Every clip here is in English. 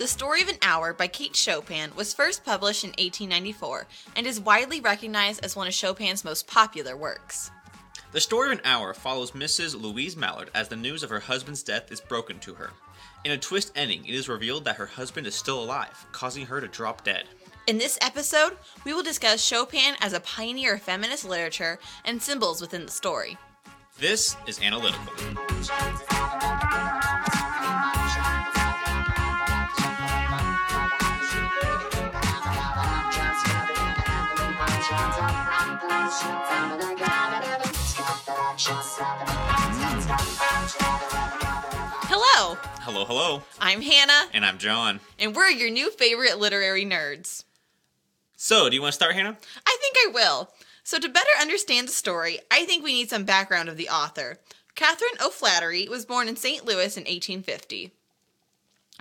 The Story of an Hour by Kate Chopin was first published in 1894 and is widely recognized as one of Chopin's most popular works. The Story of an Hour follows Mrs. Louise Mallard as the news of her husband's death is broken to her. In a twist ending, it is revealed that her husband is still alive, causing her to drop dead. In this episode, we will discuss Chopin as a pioneer of feminist literature and symbols within the story. This is Analytical. Hello, Hello, hello. I'm Hannah, And I'm John. and we're your new favorite literary nerds. So, do you want to start, Hannah? I think I will. So, to better understand the story, I think we need some background of the author. Catherine O'Flaherty was born in St. Louis in 1850.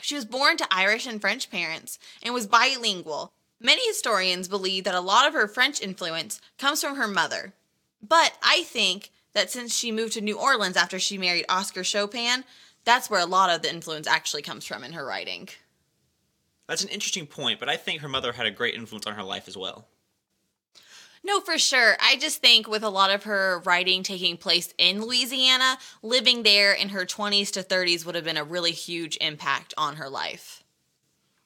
She was born to Irish and French parents and was bilingual. Many historians believe that a lot of her French influence comes from her mother. But I think that since she moved to New Orleans after she married Oscar Chopin, that's where a lot of the influence actually comes from in her writing. That's an interesting point, but I think her mother had a great influence on her life as well. No, for sure. I just think with a lot of her writing taking place in Louisiana, living there in her 20s to 30s would have been a really huge impact on her life.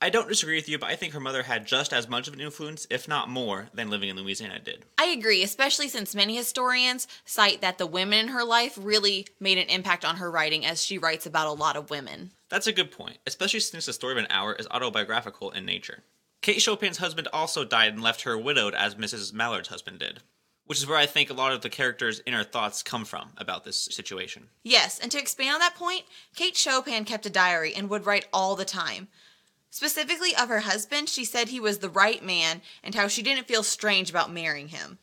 I don't disagree with you, but I think her mother had just as much of an influence, if not more, than living in Louisiana did. I agree, especially since many historians cite that the women in her life really made an impact on her writing as she writes about a lot of women. That's a good point, especially since the story of an hour is autobiographical in nature. Kate Chopin's husband also died and left her widowed as Mrs. Mallard's husband did, which is where I think a lot of the characters' inner thoughts come from about this situation. Yes, and to expand on that point, Kate Chopin kept a diary and would write all the time. Specifically of her husband, she said he was the right man and how she didn't feel strange about marrying him.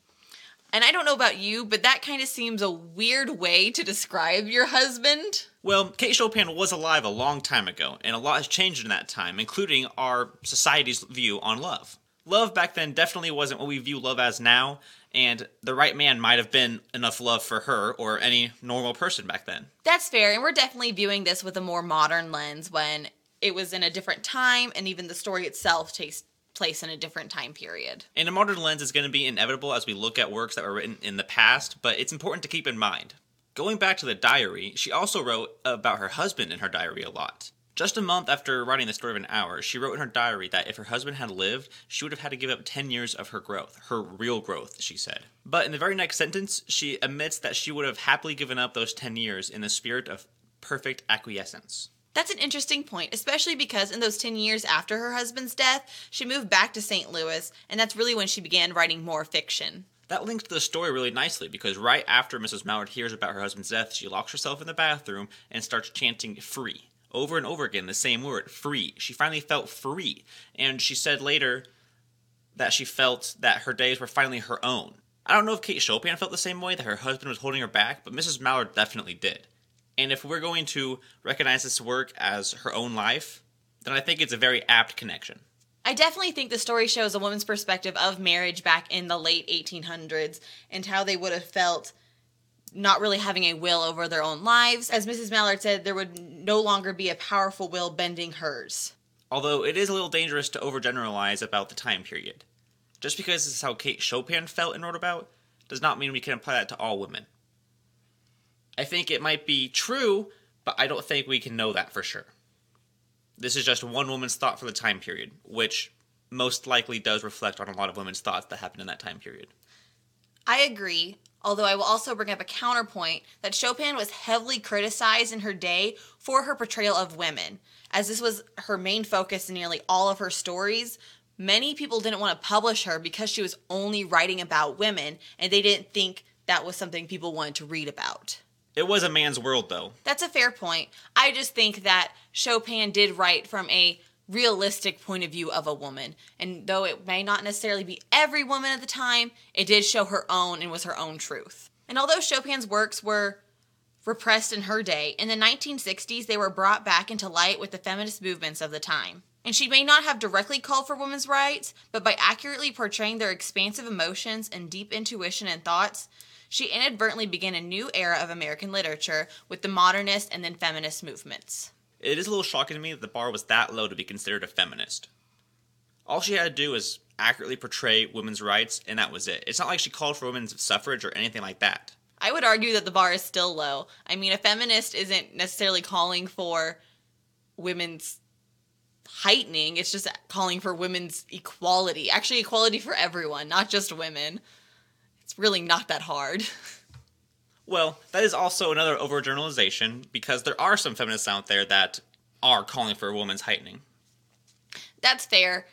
And I don't know about you, but that kind of seems a weird way to describe your husband. Well, Kate Chopin was alive a long time ago, and a lot has changed in that time, including our society's view on love. Love back then definitely wasn't what we view love as now, and the right man might have been enough love for her or any normal person back then. That's fair, and we're definitely viewing this with a more modern lens when it was in a different time, and even the story itself takes place in a different time period. And a modern lens is going to be inevitable as we look at works that were written in the past, but it's important to keep in mind. Going back to the diary, she also wrote about her husband in her diary a lot. Just a month after writing the story of an hour, she wrote in her diary that if her husband had lived, she would have had to give up 10 years of her growth, her real growth, she said. But in the very next sentence, she admits that she would have happily given up those 10 years in the spirit of perfect acquiescence. That's an interesting point, especially because in those 10 years after her husband's death, she moved back to St. Louis, and that's really when she began writing more fiction. That links to the story really nicely because right after Mrs. Mallard hears about her husband's death, she locks herself in the bathroom and starts chanting free. Over and over again, the same word, free. She finally felt free. And she said later that she felt that her days were finally her own. I don't know if Kate Chopin felt the same way, that her husband was holding her back, but Mrs. Mallard definitely did. And if we're going to recognize this work as her own life, then I think it's a very apt connection. I definitely think the story shows a woman's perspective of marriage back in the late 1800s and how they would have felt not really having a will over their own lives. As Mrs. Mallard said, there would no longer be a powerful will bending hers. Although it is a little dangerous to overgeneralize about the time period. Just because this is how Kate Chopin felt and wrote about, does not mean we can apply that to all women. I think it might be true, but I don't think we can know that for sure. This is just one woman's thought for the time period, which most likely does reflect on a lot of women's thoughts that happened in that time period. I agree, although I will also bring up a counterpoint that Chopin was heavily criticized in her day for her portrayal of women. As this was her main focus in nearly all of her stories, many people didn't want to publish her because she was only writing about women and they didn't think that was something people wanted to read about. It was a man's world, though. That's a fair point. I just think that Chopin did write from a realistic point of view of a woman. And though it may not necessarily be every woman at the time, it did show her own and was her own truth. And although Chopin's works were repressed in her day, in the 1960s they were brought back into light with the feminist movements of the time. And she may not have directly called for women's rights, but by accurately portraying their expansive emotions and deep intuition and thoughts, she inadvertently began a new era of American literature with the modernist and then feminist movements. It is a little shocking to me that the bar was that low to be considered a feminist. All she had to do was accurately portray women's rights, and that was it. It's not like she called for women's suffrage or anything like that. I would argue that the bar is still low. I mean, a feminist isn't necessarily calling for women's heightening, it's just calling for women's equality. Actually, equality for everyone, not just women. It's really not that hard. Well, that is also another overgeneralization because there are some feminists out there that are calling for a woman's heightening. That's fair.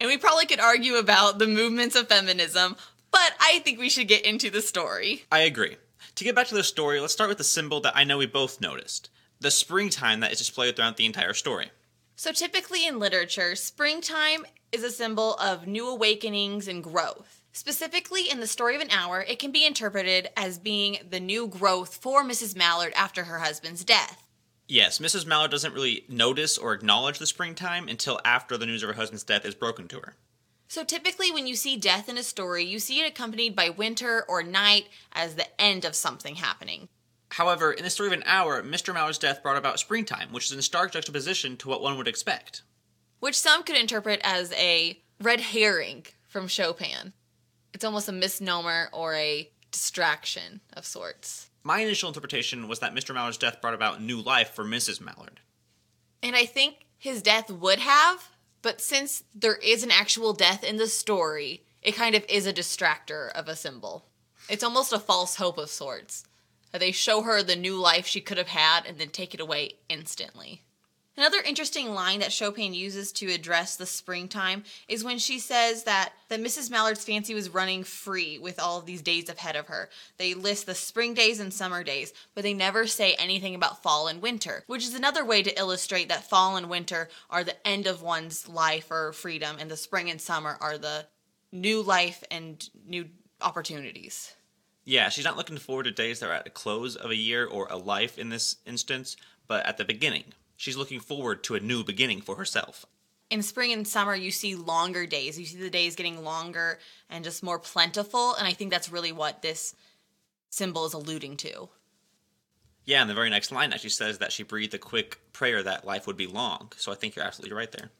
And we probably could argue about the movements of feminism, but I think we should get into the story. I agree. To get back to the story, let's start with the symbol that I know we both noticed the springtime that is displayed throughout the entire story. So, typically in literature, springtime is a symbol of new awakenings and growth. Specifically, in the story of an hour, it can be interpreted as being the new growth for Mrs. Mallard after her husband's death. Yes, Mrs. Mallard doesn't really notice or acknowledge the springtime until after the news of her husband's death is broken to her. So typically, when you see death in a story, you see it accompanied by winter or night as the end of something happening. However, in the story of an hour, Mr. Mallard's death brought about springtime, which is in stark juxtaposition to what one would expect. Which some could interpret as a red herring from Chopin. It's almost a misnomer or a distraction of sorts. My initial interpretation was that Mr. Mallard's death brought about new life for Mrs. Mallard. And I think his death would have, but since there is an actual death in the story, it kind of is a distractor of a symbol. It's almost a false hope of sorts. They show her the new life she could have had and then take it away instantly. Another interesting line that Chopin uses to address the springtime is when she says that, that Mrs. Mallard's fancy was running free with all of these days ahead of her. They list the spring days and summer days, but they never say anything about fall and winter, which is another way to illustrate that fall and winter are the end of one's life or freedom, and the spring and summer are the new life and new opportunities. Yeah, she's not looking forward to days that are at the close of a year or a life in this instance, but at the beginning. She's looking forward to a new beginning for herself. In spring and summer, you see longer days. You see the days getting longer and just more plentiful. And I think that's really what this symbol is alluding to. Yeah, and the very next line actually says that she breathed a quick prayer that life would be long. So I think you're absolutely right there.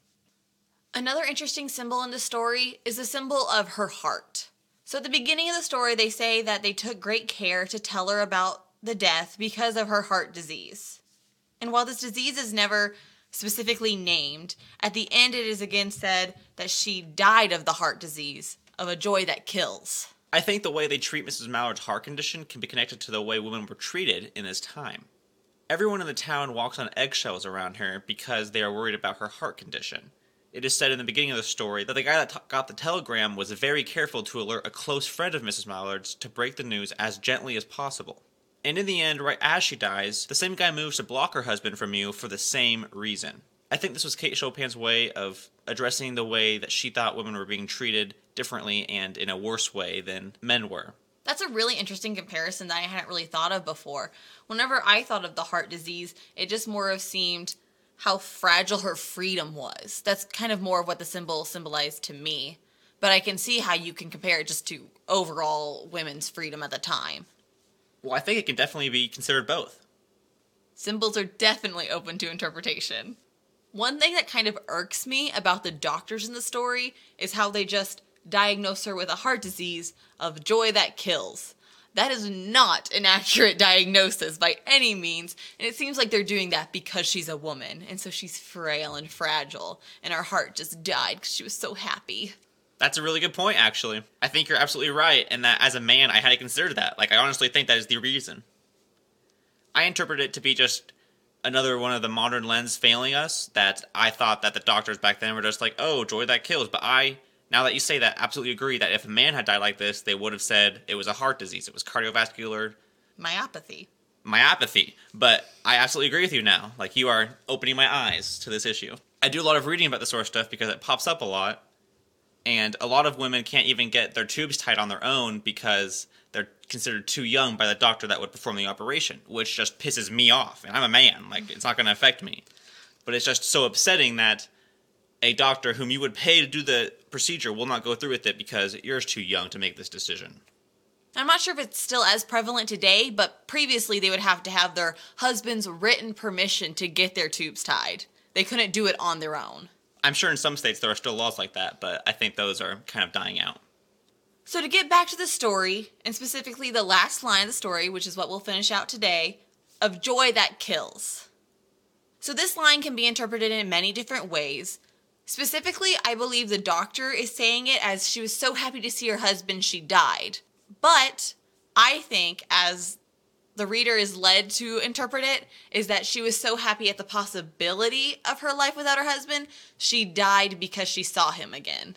Another interesting symbol in the story is the symbol of her heart. So at the beginning of the story, they say that they took great care to tell her about the death because of her heart disease. And while this disease is never specifically named, at the end it is again said that she died of the heart disease, of a joy that kills. I think the way they treat Mrs. Mallard's heart condition can be connected to the way women were treated in this time. Everyone in the town walks on eggshells around her because they are worried about her heart condition. It is said in the beginning of the story that the guy that t- got the telegram was very careful to alert a close friend of Mrs. Mallard's to break the news as gently as possible. And in the end, right as she dies, the same guy moves to block her husband from you for the same reason. I think this was Kate Chopin's way of addressing the way that she thought women were being treated differently and in a worse way than men were. That's a really interesting comparison that I hadn't really thought of before. Whenever I thought of the heart disease, it just more of seemed how fragile her freedom was. That's kind of more of what the symbol symbolized to me. But I can see how you can compare it just to overall women's freedom at the time. Well, I think it can definitely be considered both. Symbols are definitely open to interpretation. One thing that kind of irks me about the doctors in the story is how they just diagnose her with a heart disease of joy that kills. That is not an accurate diagnosis by any means, and it seems like they're doing that because she's a woman, and so she's frail and fragile, and her heart just died because she was so happy. That's a really good point, actually. I think you're absolutely right, and that as a man, I had to consider that. Like, I honestly think that is the reason. I interpret it to be just another one of the modern lens failing us. That I thought that the doctors back then were just like, oh, joy that kills. But I, now that you say that, absolutely agree that if a man had died like this, they would have said it was a heart disease, it was cardiovascular Myopathy. myopathy. But I absolutely agree with you now. Like, you are opening my eyes to this issue. I do a lot of reading about sort of stuff because it pops up a lot. And a lot of women can't even get their tubes tied on their own because they're considered too young by the doctor that would perform the operation, which just pisses me off. And I'm a man, like it's not going to affect me. But it's just so upsetting that a doctor whom you would pay to do the procedure will not go through with it because you're too young to make this decision. I'm not sure if it's still as prevalent today, but previously they would have to have their husband's written permission to get their tubes tied. They couldn't do it on their own. I'm sure in some states there are still laws like that, but I think those are kind of dying out. So, to get back to the story, and specifically the last line of the story, which is what we'll finish out today, of joy that kills. So, this line can be interpreted in many different ways. Specifically, I believe the doctor is saying it as she was so happy to see her husband, she died. But I think, as the reader is led to interpret it, is that she was so happy at the possibility of her life without her husband, she died because she saw him again.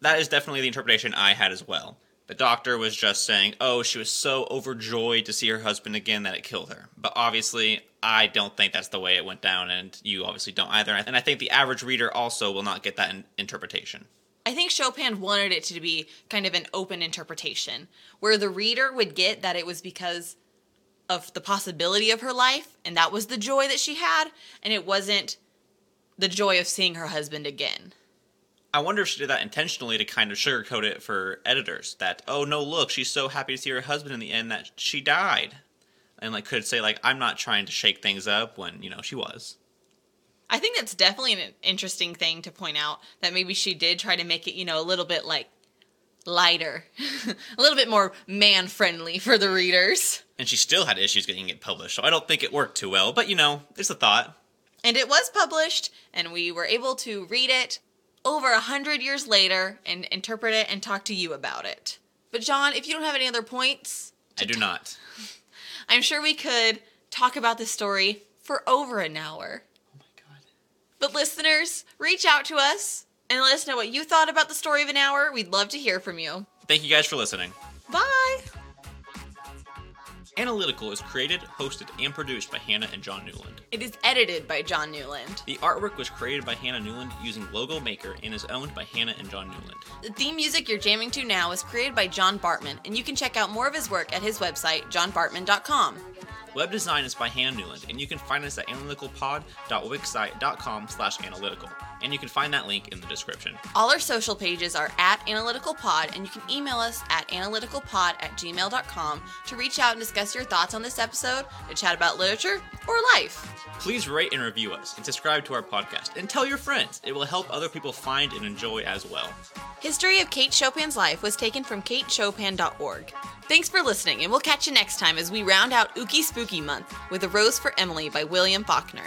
That is definitely the interpretation I had as well. The doctor was just saying, oh, she was so overjoyed to see her husband again that it killed her. But obviously, I don't think that's the way it went down, and you obviously don't either. And I think the average reader also will not get that in- interpretation. I think Chopin wanted it to be kind of an open interpretation, where the reader would get that it was because of the possibility of her life, and that was the joy that she had, and it wasn't the joy of seeing her husband again. I wonder if she did that intentionally to kind of sugarcoat it for editors. That oh no, look, she's so happy to see her husband in the end that she died, and like could say like I'm not trying to shake things up when you know she was. I think that's definitely an interesting thing to point out that maybe she did try to make it you know a little bit like lighter, a little bit more man friendly for the readers. And she still had issues getting it published, so I don't think it worked too well. But you know, it's a thought. And it was published, and we were able to read it over a hundred years later and interpret it and talk to you about it. But John, if you don't have any other points, I do not. I'm sure we could talk about this story for over an hour. Oh my god. But listeners, reach out to us and let us know what you thought about the story of an hour. We'd love to hear from you. Thank you guys for listening. Bye. Analytical is created, hosted, and produced by Hannah and John Newland. It is edited by John Newland. The artwork was created by Hannah Newland using Logo Maker and is owned by Hannah and John Newland. The theme music you're jamming to now is created by John Bartman, and you can check out more of his work at his website, johnbartman.com. Web design is by Hannah Newland, and you can find us at analyticalpod.wixsite.com slash analytical. And you can find that link in the description. All our social pages are at analyticalpod, and you can email us at analyticalpod at gmail.com to reach out and discuss your thoughts on this episode, to chat about literature or life. Please rate and review us and subscribe to our podcast and tell your friends. It will help other people find and enjoy as well. History of Kate Chopin's life was taken from katechopin.org. Thanks for listening, and we'll catch you next time as we round out Ookie Spooky Month with A Rose for Emily by William Faulkner.